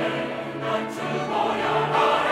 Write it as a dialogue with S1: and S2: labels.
S1: name unto.